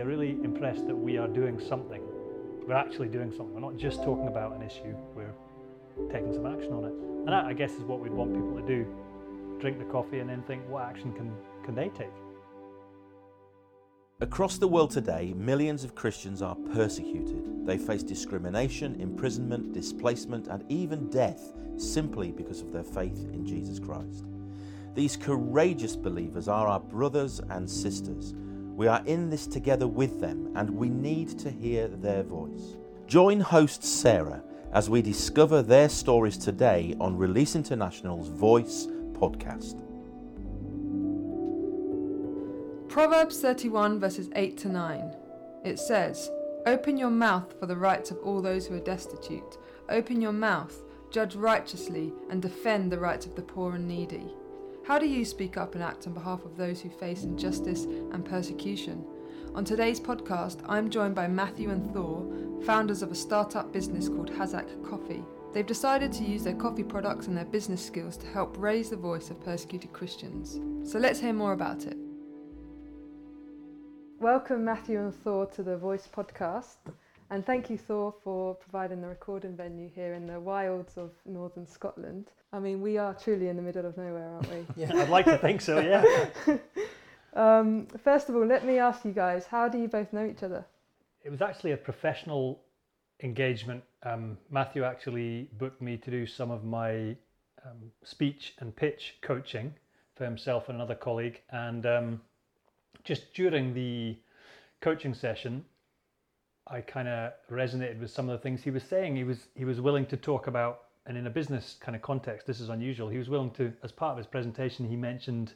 they're really impressed that we are doing something. We're actually doing something. We're not just talking about an issue, we're taking some action on it. And that, I guess, is what we'd want people to do drink the coffee and then think, what action can, can they take? Across the world today, millions of Christians are persecuted. They face discrimination, imprisonment, displacement, and even death simply because of their faith in Jesus Christ. These courageous believers are our brothers and sisters. We are in this together with them, and we need to hear their voice. Join host Sarah as we discover their stories today on Release International's Voice podcast. Proverbs 31, verses 8 to 9. It says, Open your mouth for the rights of all those who are destitute. Open your mouth, judge righteously, and defend the rights of the poor and needy. How do you speak up and act on behalf of those who face injustice and persecution? On today's podcast, I'm joined by Matthew and Thor, founders of a startup business called Hazaq Coffee. They've decided to use their coffee products and their business skills to help raise the voice of persecuted Christians. So let's hear more about it. Welcome, Matthew and Thor, to the Voice podcast. And thank you, Thor, for providing the recording venue here in the wilds of northern Scotland. I mean, we are truly in the middle of nowhere, aren't we? yeah, I'd like to think so, yeah. um, first of all, let me ask you guys how do you both know each other? It was actually a professional engagement. Um, Matthew actually booked me to do some of my um, speech and pitch coaching for himself and another colleague. And um, just during the coaching session, I kind of resonated with some of the things he was saying. He was he was willing to talk about, and in a business kind of context, this is unusual. He was willing to, as part of his presentation, he mentioned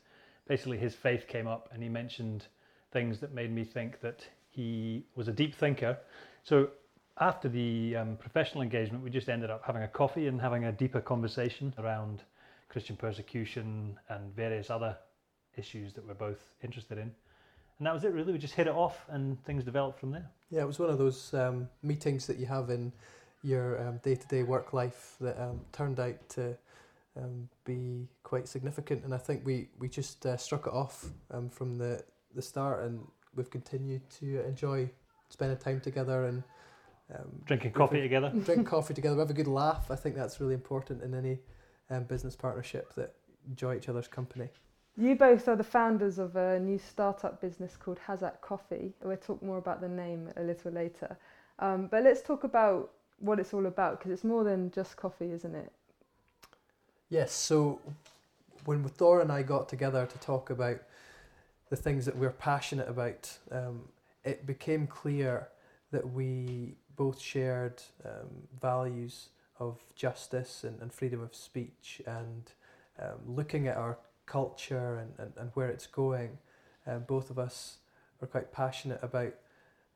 basically his faith came up, and he mentioned things that made me think that he was a deep thinker. So after the um, professional engagement, we just ended up having a coffee and having a deeper conversation around Christian persecution and various other issues that we're both interested in and that was it really. We just hit it off, and things developed from there. Yeah, it was one of those um, meetings that you have in your um, day-to-day work life that um, turned out to um, be quite significant, and I think we we just uh, struck it off um, from the the start, and we've continued to enjoy spending time together and um, drinking coffee together. Drink coffee together. We have a good laugh. I think that's really important in any business partnership that enjoy each other's company. You both are the founders of a new startup business called Hazaq Coffee. We'll talk more about the name a little later. Um, but let's talk about what it's all about because it's more than just coffee, isn't it? Yes. So when Thor and I got together to talk about the things that we're passionate about, um, it became clear that we both shared um, values of justice and, and freedom of speech and um, looking at our culture and, and, and where it's going. Um, both of us are quite passionate about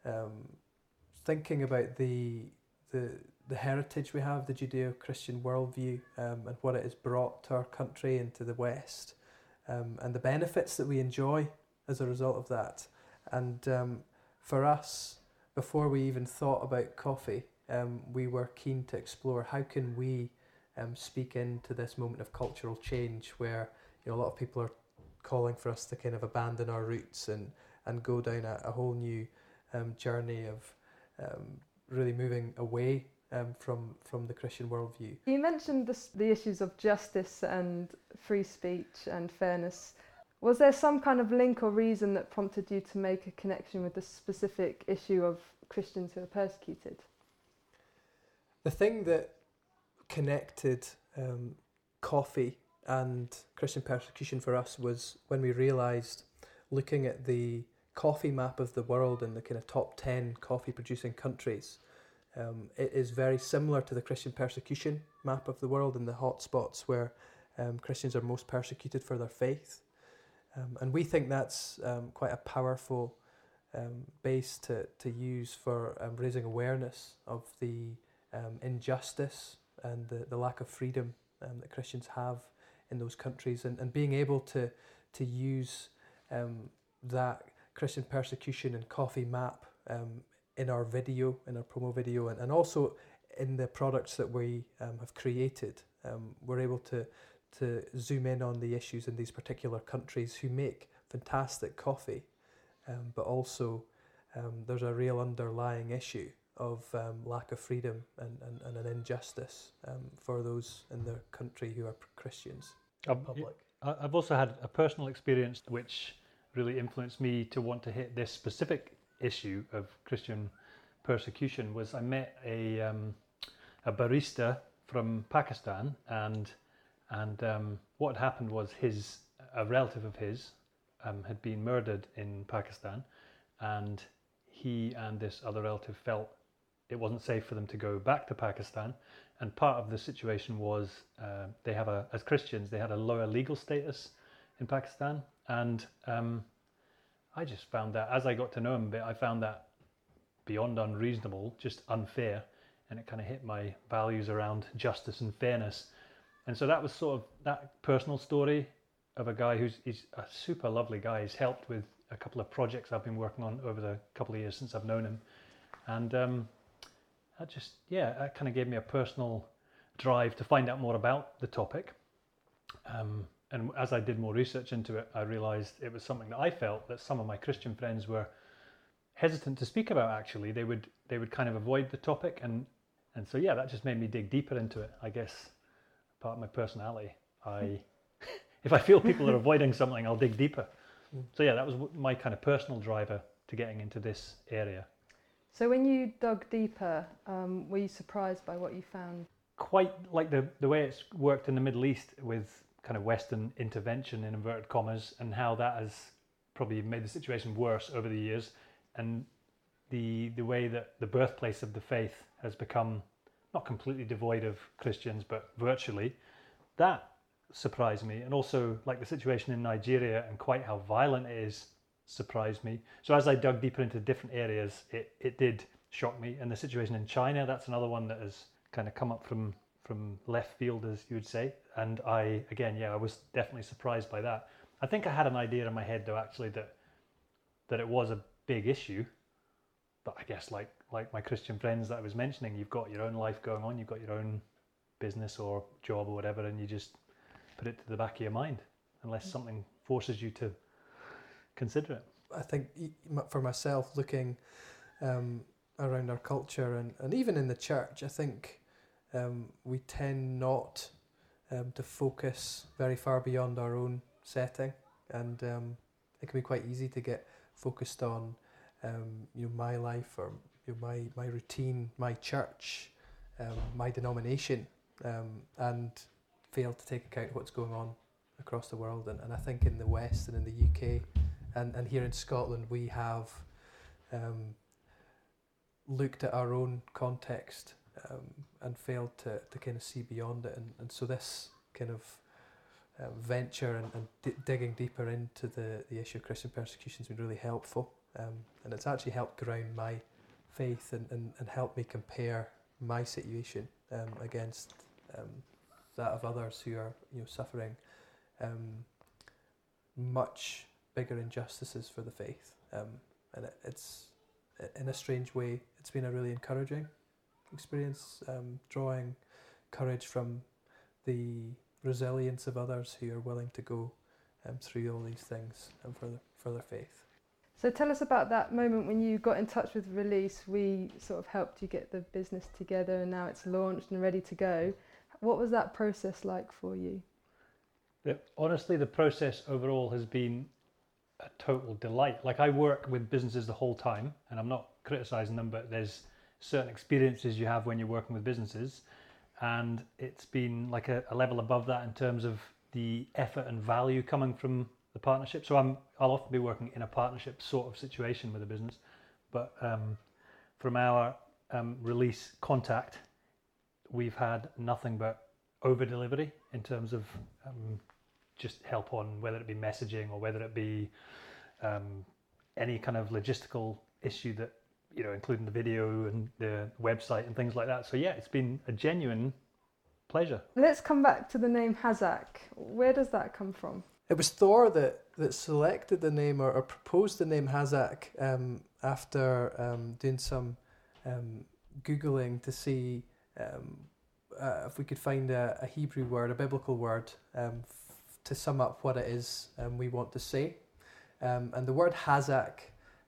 um, thinking about the, the, the heritage we have, the Judeo Christian worldview, um, and what it has brought to our country and to the West, um, and the benefits that we enjoy as a result of that. And um, for us, before we even thought about coffee, um, we were keen to explore how can we speak into this moment of cultural change where you know, a lot of people are calling for us to kind of abandon our roots and, and go down a, a whole new um, journey of um, really moving away um, from from the Christian worldview. You mentioned this, the issues of justice and free speech and fairness. Was there some kind of link or reason that prompted you to make a connection with the specific issue of Christians who are persecuted? The thing that connected um, coffee and Christian persecution for us was when we realised, looking at the coffee map of the world and the kind of top 10 coffee producing countries, um, it is very similar to the Christian persecution map of the world and the hotspots where um, Christians are most persecuted for their faith. Um, and we think that's um, quite a powerful um, base to, to use for um, raising awareness of the injustice and the, the lack of freedom that Christians have in those countries and, and being able to to use um, that Christian persecution and coffee map um, in our video, in our promo video, and, and also in the products that we um, have created. Um, we're able to to zoom in on the issues in these particular countries who make fantastic coffee, um, but also um, there's a real underlying issue of um, lack of freedom and, and, and an injustice um, for those in their country who are Christians. Um, Public. I've also had a personal experience which really influenced me to want to hit this specific issue of Christian persecution. Was I met a um, a barista from Pakistan, and and um, what happened was his a relative of his um, had been murdered in Pakistan, and he and this other relative felt it wasn't safe for them to go back to Pakistan. And part of the situation was uh, they have a, as Christians, they had a lower legal status in Pakistan. And um, I just found that, as I got to know him a bit, I found that beyond unreasonable, just unfair. And it kind of hit my values around justice and fairness. And so that was sort of that personal story of a guy who's he's a super lovely guy. He's helped with a couple of projects I've been working on over the couple of years since I've known him. And um, that just yeah that kind of gave me a personal drive to find out more about the topic. Um, and as i did more research into it i realized it was something that i felt that some of my christian friends were hesitant to speak about actually. They would they would kind of avoid the topic and and so yeah that just made me dig deeper into it i guess. Part of my personality. I if i feel people are avoiding something i'll dig deeper. So yeah that was my kind of personal driver to getting into this area So when you dug deeper, um, were you surprised by what you found? quite like the, the way it's worked in the Middle East with kind of Western intervention in inverted commas and how that has probably made the situation worse over the years and the the way that the birthplace of the faith has become not completely devoid of Christians but virtually that surprised me and also like the situation in Nigeria and quite how violent it is surprised me. So as I dug deeper into different areas it, it did shock me. And the situation in China that's another one that has kind of come up from from left field as you would say. And i again yeah i was definitely surprised by that. I think i had an idea in my head though actually that that it was a big issue. But i guess like like my christian friends that i was mentioning you've got your own life going on you've got your own business or job or whatever and you just put it to the back of your mind unless mm. something forces you to consider it I think for myself, looking um, around our culture and, and even in the church, I think um, we tend not um, to focus very far beyond our own setting, and um, it can be quite easy to get focused on um, you know my life or you know, my my routine, my church, um, my denomination, and fail to take account of what's going on across the world. And, and I think in the West and in the UK and, and here in Scotland we have um, looked at our own context um, and failed to, to kind of see beyond it. And, and so this kind of uh, venture and, and d- digging deeper into the, the issue of Christian persecution has been really helpful. Um, and it's actually helped ground my faith and, and, and help me compare my situation um, against um, that of others who are you know suffering um, much bigger injustices for the faith. Um, and it, it's, in a strange way, it's been a really encouraging experience, um, drawing courage from the resilience of others who are willing to go um, through all these things and for, the, for their faith. So tell us about that moment when you got in touch with Release. We sort of helped you get the business together and now it's launched and ready to go. What was that process like for you? The, honestly, the process overall has been a total delight. Like I work with businesses the whole time, and I'm not criticizing them, but there's certain experiences you have when you're working with businesses, and it's been like a, a level above that in terms of the effort and value coming from the partnership. So I'm I'll often be working in a partnership sort of situation with a business, but um, from our um, release contact, we've had nothing but over delivery in terms of um, just help on whether it be messaging or whether it be um, any kind of logistical issue that you know, including the video and the website and things like that. So yeah, it's been a genuine pleasure. Let's come back to the name Hazaq. Where does that come from? It was Thor that, that selected the name or, or proposed the name Hazaq um, after um, doing some um, Googling to see um, uh, if we could find a, a Hebrew word, a biblical word, um, f- to sum up what it is um, we want to say. Um, and the word Hazak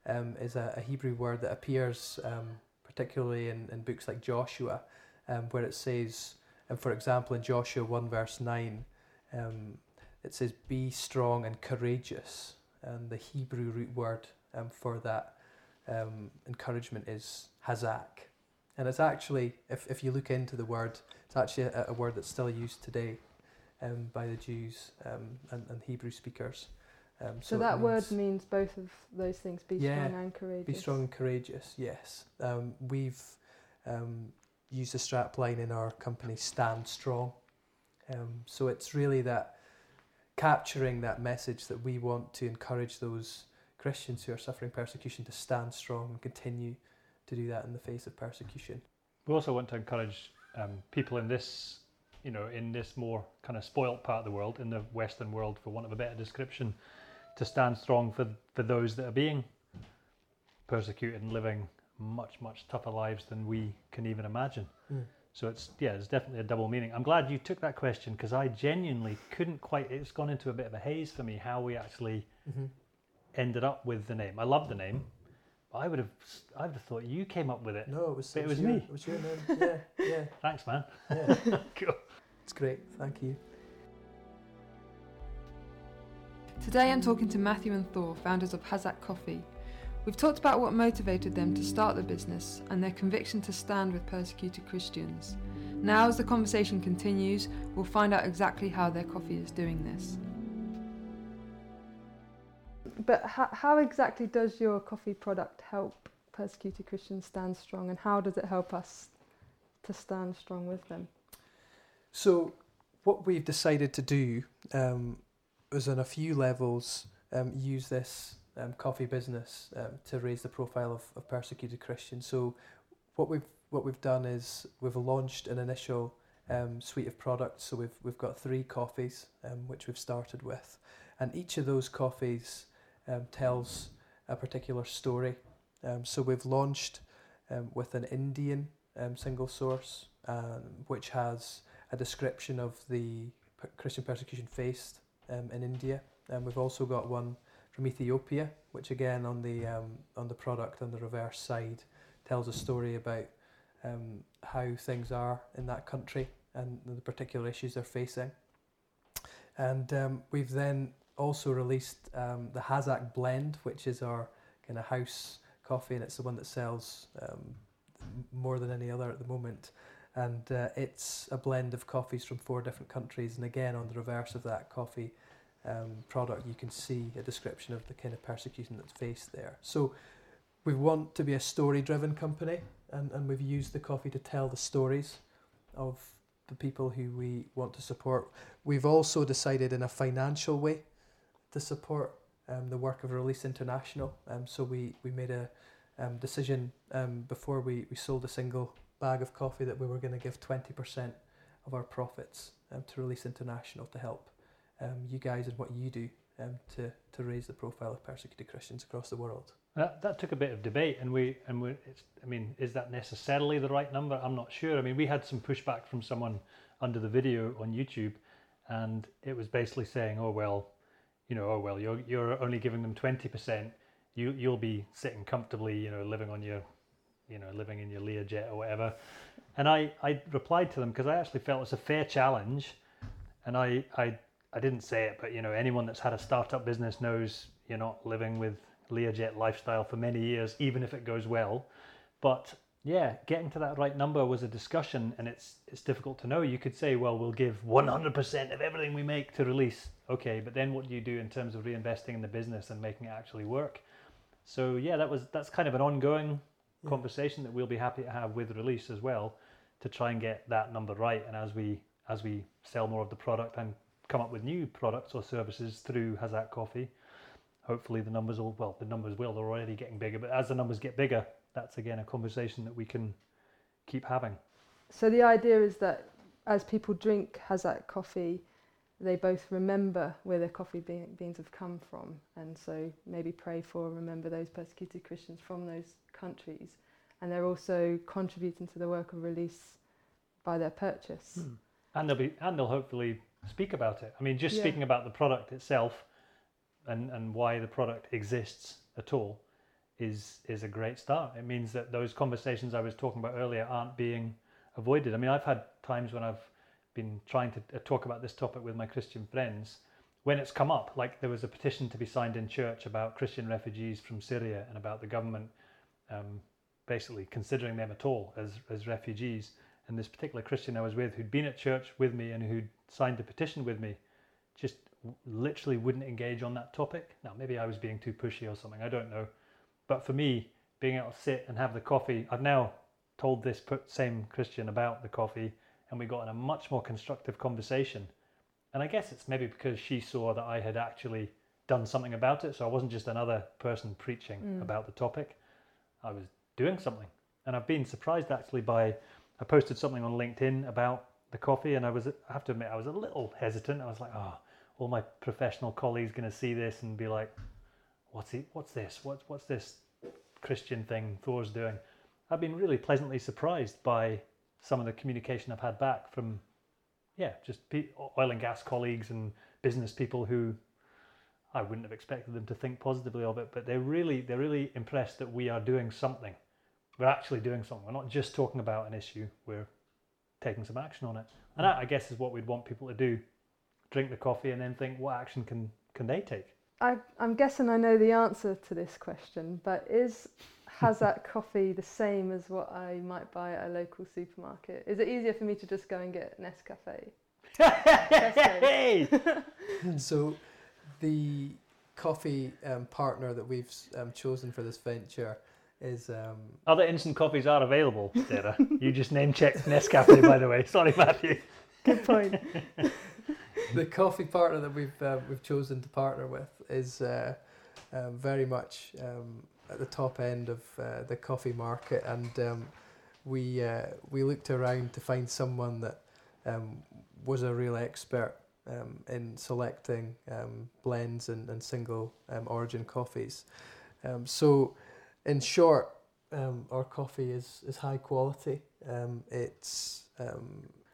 um, is a, a Hebrew word that appears um, particularly in, in books like Joshua, um, where it says, and for example, in Joshua 1 verse 9, um, it says, Be strong and courageous. And the Hebrew root word for that encouragement is hazak. And it's actually, if, if you look into the word, it's actually a, a word that's still used today um, by the Jews um, and, and Hebrew speakers. Um, So, it that word means means both of those things: be Yeah, strong and courageous. be strong and courageous, yes. Um, we've um, used the strap line in our company, Stand Strong. Um, so it's really that capturing that message that we want to encourage those Christians who are suffering persecution to stand strong and continue to do that in the face of persecution. We also want to encourage um, people in this, you know, in this more kind of spoilt part of the world, in the Western world, for want of a better description, to stand strong for for those that are being persecuted and living much much tougher lives than we can even imagine. Mm. So it's yeah, it's definitely a double meaning. I'm glad you took that question because I genuinely couldn't quite. It's gone into a bit of a haze for me how we actually Mm-hmm. ended up with the name. I love the name. But I would have, I would have thought you came up with it. No, it was, But it was your, me. It was your name. Yeah, yeah, Thanks, man. yeah. cool. it's great. Thank you. Today I'm talking to Matthew and Thor, founders of Hazaq Coffee. We've talked about what motivated them to start the business and their conviction to stand with persecuted Christians. Now, as the conversation continues, we'll find out exactly how their coffee is doing this. But how, how exactly does your coffee product help persecuted Christians stand strong, and how does it help us to stand strong with them? So, what we've decided to do um, is on a few levels um, use this um, coffee business um, to raise the profile of, of persecuted Christians. So, what we've what we've done is we've launched an initial um, suite of products. So we've we've got three coffees um, which we've started with, and each of those coffees um, tells a particular story. Um, so we've launched um, with an Indian um, single source, um, which has a description of the Christian persecution faced um, in India. And we've also got one from Ethiopia, which again on the um, on the product on the reverse side tells a story about um, how things are in that country and the particular issues they're facing. And um, we've then also released um, the Hazaq Blend, which is our kind of house coffee, and it's the one that sells um, more than any other at the moment and uh, it's a blend of coffees from four different countries. And again, on the reverse of that coffee um, product, you can see a description of the kind of persecution that's faced there. So we want to be a story-driven company, and, and we've used the coffee to tell the stories of the people who we want to support. We've also decided in a financial way to support um, the work of Release International. Um, so we, we made a um, decision um, before we, we sold a single bag of coffee that we were going to give 20% of our profits to Release International to help um, you guys and what you do um, to, to raise the profile of persecuted Christians across the world. That, that took a bit of debate, and we and we. I mean, is that necessarily the right number? I'm not sure. I mean, we had some pushback from someone under the video on YouTube, and it was basically saying, "Oh well, you know, oh well, you're you're only giving them twenty percent. You you'll be sitting comfortably, you know, living on your, you know, living in your Learjet or whatever." And I I replied to them because I actually felt it's a fair challenge, and I I I didn't say it, but you know, anyone that's had a startup business knows you're not living with Learjet lifestyle for many years, even if it goes well. But yeah, getting to that right number was a discussion, and it's it's difficult to know. You could say, well, we'll give 100% of everything we make to release. Okay, but then what do you do in terms of reinvesting in the business and making it actually work? So yeah, that was that's kind of an ongoing conversation that we'll be happy to have with release as well, to try and get that number right. And as we as we sell more of the product and come up with new products or services through Hazaq Coffee, hopefully the numbers will well the numbers will they're already getting bigger but as the numbers get bigger that's again a conversation that we can keep having. So the idea is that as people drink Hazaq coffee, they both remember where their coffee bean- beans have come from, and so maybe pray for and remember those persecuted Christians from those countries, and they're also contributing to the work of release by their purchase. Hmm. and they'll be and they'll hopefully speak about it. I mean just Yeah. speaking about the product itself and and why the product exists at all is is a great start. It means that those conversations I was talking about earlier aren't being avoided. I mean, I've had times when I've been trying to uh, talk about this topic with my Christian friends when it's come up. Like there was a petition to be signed in church about Christian refugees from Syria and about the government um, basically considering them at all as as refugees. And this particular Christian I was with, who'd been at church with me and who'd signed the petition with me, just literally wouldn't engage on that topic. Now, maybe I was being too pushy or something, I don't know. But for me, being able to sit and have the coffee, I've now told this same Christian about the coffee, and we got in a much more constructive conversation. And I guess it's maybe because she saw that I had actually done something about it. So I wasn't just another person preaching mm. about the topic, I was doing something. And I've been surprised actually by, I posted something on LinkedIn about the coffee, and I was, I have to admit, I was a little hesitant. I was like, oh, all my professional colleagues going to see this and be like, "What's? What's this? What's what's this Christian thing Thor's doing?" I've been really pleasantly surprised by some of the communication I've had back from, yeah, just oil and gas colleagues and business people who I wouldn't have expected them to think positively of it, but they're really they're really impressed that we are doing something. We're actually doing something. We're not just talking about an issue. We're taking some action on it, and that I guess is what we'd want people to do drink the coffee and then think what action can can they take? I, I'm guessing I know the answer to this question, but is Hazaq coffee the same as what I might buy at a local supermarket? Is it easier for me to just go and get Nescafe? so, the coffee um, partner that we've um, chosen for this venture is. Um, Other instant coffees are available, Sarah. you just name checked Nescafe, by the way. Sorry, Matthew. Good point. the coffee partner that we've uh, we've chosen to partner with is uh, um, very much um, at the top end of uh, the coffee market, and um, we uh, we looked around to find someone that um, was a real expert um, in selecting um, blends and, and single origin coffees. so, in short, our coffee is is high quality. it's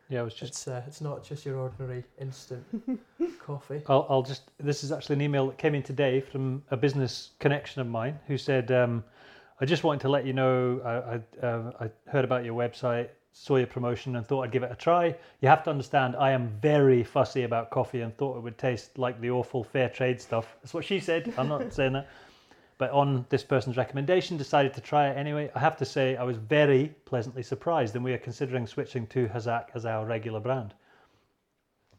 yeah, it was just. It's, uh, it's not just your ordinary instant coffee. I'll, I'll just. This is actually an email that came in today from a business connection of mine who said, um, "I just wanted to let you know I I, uh, I heard about your website, saw your promotion, and thought I'd give it a try. You have to understand, I am very fussy about coffee and thought it would taste like the awful fair trade stuff. That's what she said. I'm not saying that." But on this person's recommendation, decided to try it anyway. I have to say, I was very pleasantly surprised, and we are considering switching to Hazaq as our regular brand.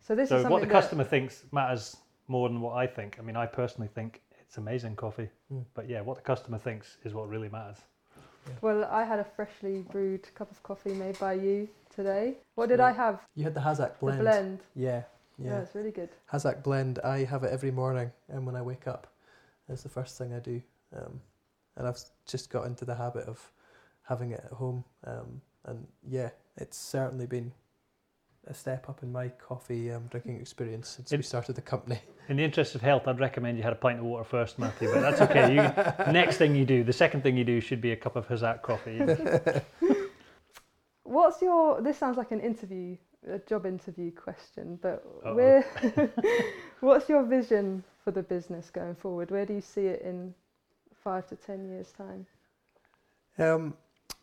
So this so is what the customer thinks matters more than what I think. I mean, I personally think it's amazing coffee, mm. but yeah, what the customer thinks is what really matters. Yeah. Well, I had a freshly brewed cup of coffee made by you today. What did I have? You had the Hazaq blend. The blend. Yeah, yeah. Yeah, it's really good. Hazaq blend. I have it every morning, and when I wake up. It's the first thing I do, um, and I've just got into the habit of having it at home. Um, and yeah, it's certainly been a step up in my coffee um, drinking experience since in, we started the company. In the interest of health, I'd recommend you had a pint of water first, Matthew. But that's okay. You, next thing you do, the second thing you do should be a cup of Hazaq coffee. What's your? This sounds like an interview, a job interview question. But where? what's your vision for the business going forward? Where do you see it in five to ten years' time? Um,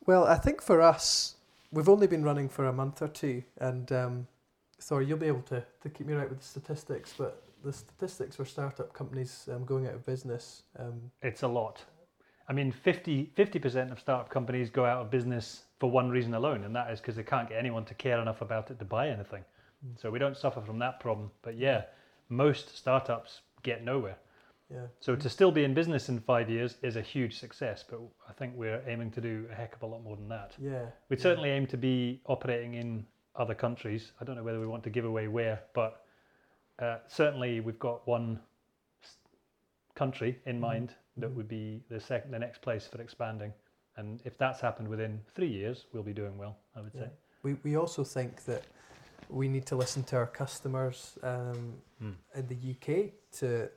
well, I think for us, we've only been running for a month or two, and um, sorry, you'll be able to, to keep me right with the statistics, but the statistics for startup companies um, going out of business. Um, it's a lot. I mean, 50 percent of startup companies go out of business for one reason alone, and that is because they can't get anyone to care enough about it to buy anything. Mm. So we don't suffer from that problem. But yeah, most startups get nowhere. Yeah. So to still be in business in five years is a huge success, but I think we're aiming to do a heck of a lot more than that. Yeah. We'd yeah. certainly aim to be operating in other countries. I don't know whether we want to give away where, but uh, certainly we've got one country in mm-hmm. mind mm-hmm. that would be the second, the next place for expanding. And if that's happened within three years, we'll be doing well. I would yeah. say. We we also think that we need to listen to our customers um, mm. in the UK to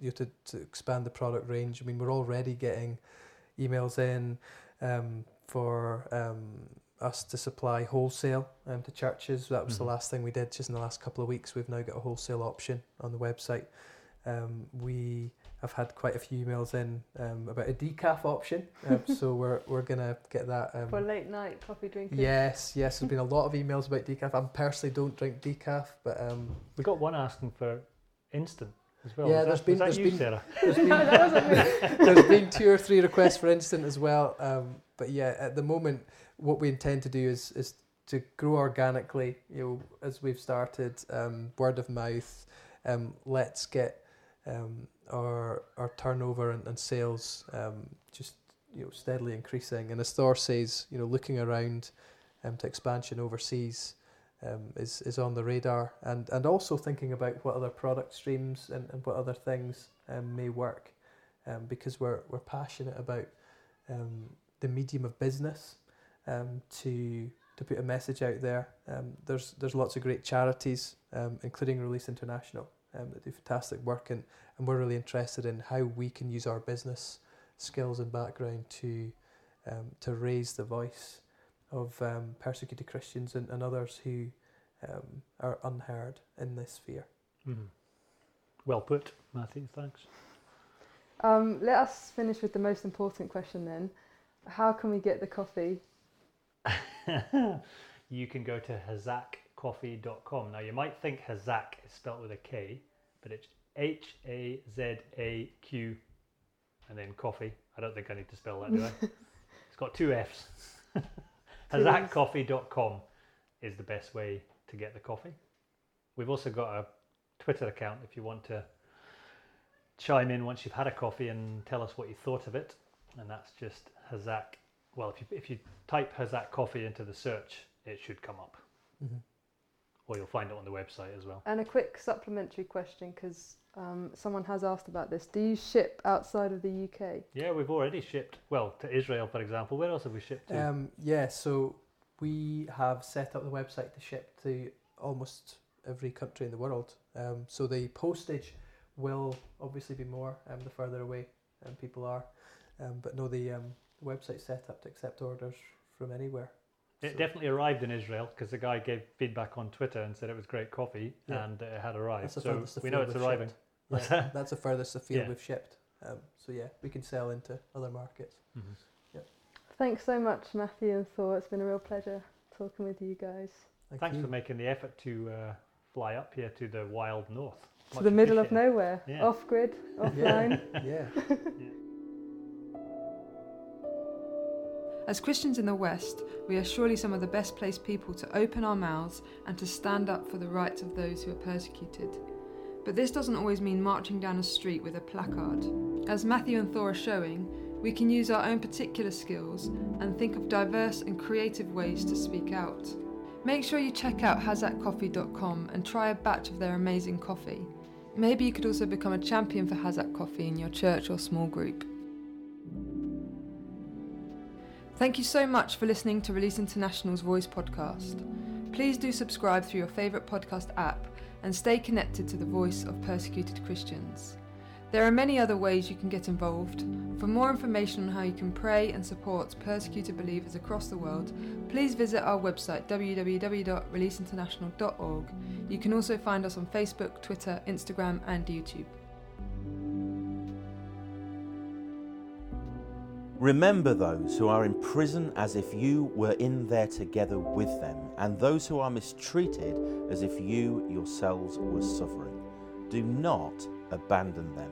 you know, to, to expand the product range. I mean, we're already getting emails in um, for um, us to supply wholesale um, to churches. That was mm-hmm. the last thing we did just in the last couple of weeks. We've now got a wholesale option on the website. Um, we have had quite a few emails in um, about a decaf option, um, so we're we're gonna get that. Um, For late night coffee drinking. yes, yes. There's been a lot of emails about decaf. I personally don't drink decaf, but um, We got one asking for instant as well. Yeah, Was there's that, been- there's you, been- Sarah? there's been, no, that wasn't me. there's been two or three requests for instant as well. Um, but yeah, at the moment, what we intend to do is is to grow organically. You know, as we've started, um, word of mouth. Um, let's get um, our our turnover and, and sales um, just you know steadily increasing. And as Thor says, you know, looking around um, to expansion overseas. Um, is, is on the radar and, and also thinking about what other product streams and, and what other things um, may work um, because we're, we're passionate about um, the medium of business um, to to put a message out there. Um, there's there's lots of great charities, um, including Release International, um, that do fantastic work, and, and we're really interested in how we can use our business skills and background to um, to raise the voice of um, persecuted Christians and, and others who um, are unheard in this sphere. Mhm. Well put, Matthew. Thanks. Um, let us finish with the most important question then. How can we get the coffee? you can go to hazaqcoffee.com. Now, you might think Hazak is spelt with a K, but it's H A Z A Q and then coffee. I don't think I need to spell that, do I? it's got two F's. hazaqcoffee.com is the best way to get the coffee. We've also got a Twitter account if you want to chime in once you've had a coffee and tell us what you thought of it. And that's just Hazaq. Well, if you if you type Hazaq Coffee into the search, it should come up, Mhm. Or you'll find it on the website as well. And a quick supplementary question because um, someone has asked about this. Do you ship outside of the UK? Yeah, we've already shipped. Well, to Israel, for example. Where else have we shipped to? Um, yeah, so we have set up the website to ship to almost every country in the world. Um, so the postage will obviously be more um, the further away um, people are. Um, but no, the, um, the website's set up to accept orders from anywhere. It so- definitely arrived in Israel because the guy gave feedback on Twitter and said it was great coffee Yeah. and it had arrived. That's So we know it's arriving. Yeah, that's the furthest afield Yeah. we've shipped. Um, so yeah, we can sell into other markets. Mhm. Thanks so much, Matthew and Thor. It's been a real pleasure talking with you guys. Thank Thanks you. for making the effort to uh, fly up here to the wild north. To Much the middle of nowhere, Yeah. off grid, offline. yeah. As Christians in the West, we are surely some of the best placed people to open our mouths and to stand up for the rights of those who are persecuted. But this doesn't always mean marching down a street with a placard. As Matthew and Thor are showing, we can use our own particular skills and think of diverse and creative ways to speak out. Make sure you check out hazaqcoffee.com and try a batch of their amazing coffee. Maybe you could also become a champion for Hazaq Coffee in your church or small group. Thank you so much for listening to Release International's Voice podcast. Please do subscribe through your favourite podcast app and stay connected to the voice of persecuted Christians. There are many other ways you can get involved. For more information on how you can pray and support persecuted believers across the world, please visit our website www.releaseinternational.org. You can also find us on Facebook, Twitter, Instagram, and YouTube. Remember those who are in prison as if you were in there together with them, and those who are mistreated as if you yourselves were suffering. Do not abandon them.